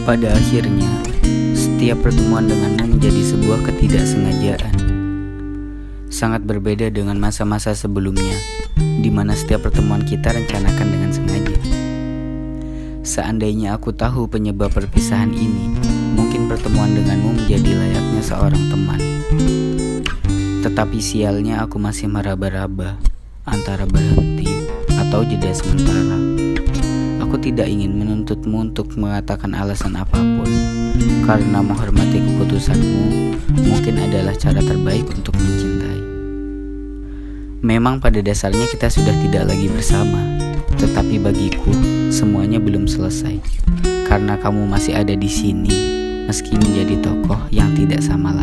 Pada akhirnya, setiap pertemuan denganmu menjadi sebuah ketidaksengajaan. Sangat berbeda dengan masa-masa sebelumnya, di mana setiap pertemuan kita rencanakan dengan sengaja. Seandainya aku tahu penyebab perpisahan ini, mungkin pertemuan denganmu menjadi layaknya seorang teman. Tetapi sialnya aku masih meraba-raba antara berhenti atau jeda sementara. Tidak ingin menuntutmu untuk mengatakan alasan apa pun, karena menghormati keputusanmu mungkin adalah cara terbaik untuk mencintai. Memang pada dasarnya kita sudah tidak lagi bersama, tetapi bagiku semuanya belum selesai, karena kamu masih ada di sini, meski menjadi tokoh yang tidak sama lagi.